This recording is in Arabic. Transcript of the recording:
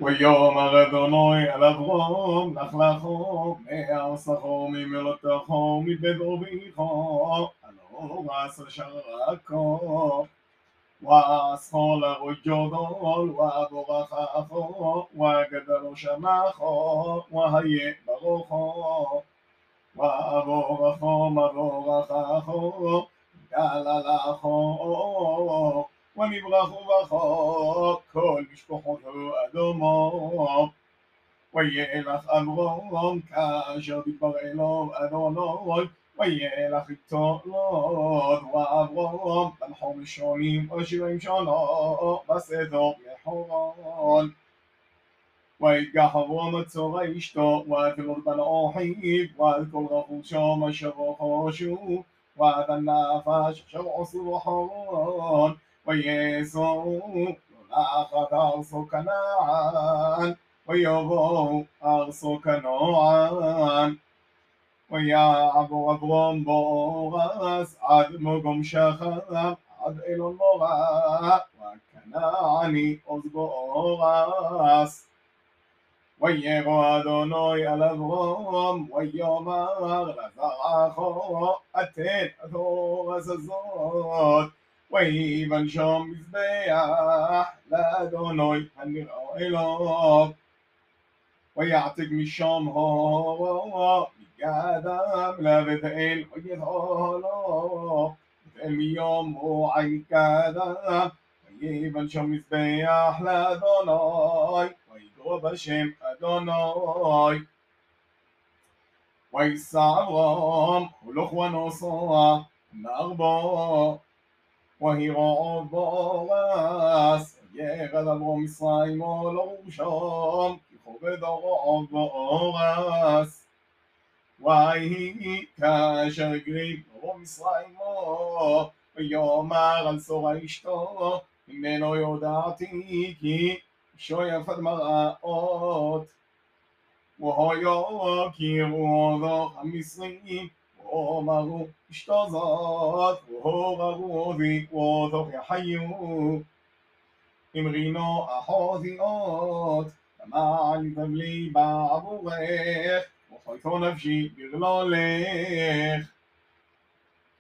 ויום הרדונוי עליו רום, נחלחום, אער סחור ממלותחו, מבית רביחו, הלא רס שרקו. وأصحى لغجدول وأبرخافو وقدر شماخو وهي بروخو وأبرخو مبرخافو قال لاخو ונברח וברכו כל משפחותו עד עמו. וילך אמרום כאשר דיבר אליו אדוני וילך איתו לוד ואברום בן חומש שונים ושבעים שונו בסדור בחורון. ויגח אברום הצורה אשתו ותלוד בן אחיו וכל רכושו משבו חושו ותנפש אשר עשו בחורון ويسوع أخذ أرسك ناعا ويبو أرسك نوعا ويا أبو أبرم بورس عد مقم شخم عد إلى المرا وكنعني أزبو أورس ويرى أدوني على أبرم ويאמר לזרעך אתן תורס הזאת ויבן שום מזבח לאדוני הנראה אליו ויעתיק משום הורו מגדם לבית אל וידעו בית אל מיום רועי קדם ויבן שום מזבח לאדוני ויקרא בשם אדוני ויסערם ולכוונו סורה נער בו و희가 보아스 예가 다봄 사이모로션 고베다가 보아스 와이 כאשר גריבו מסיימו ויאמר על שורה אשתו ממנו יודעתי כי שויפת מראות והיו כי רודו המצרים ואומרו אשתו זאת ほがごじおぞけはゆ עם רינו החוזיות, למען יתבלי בעבורך, וכוי נפשי ברלולך.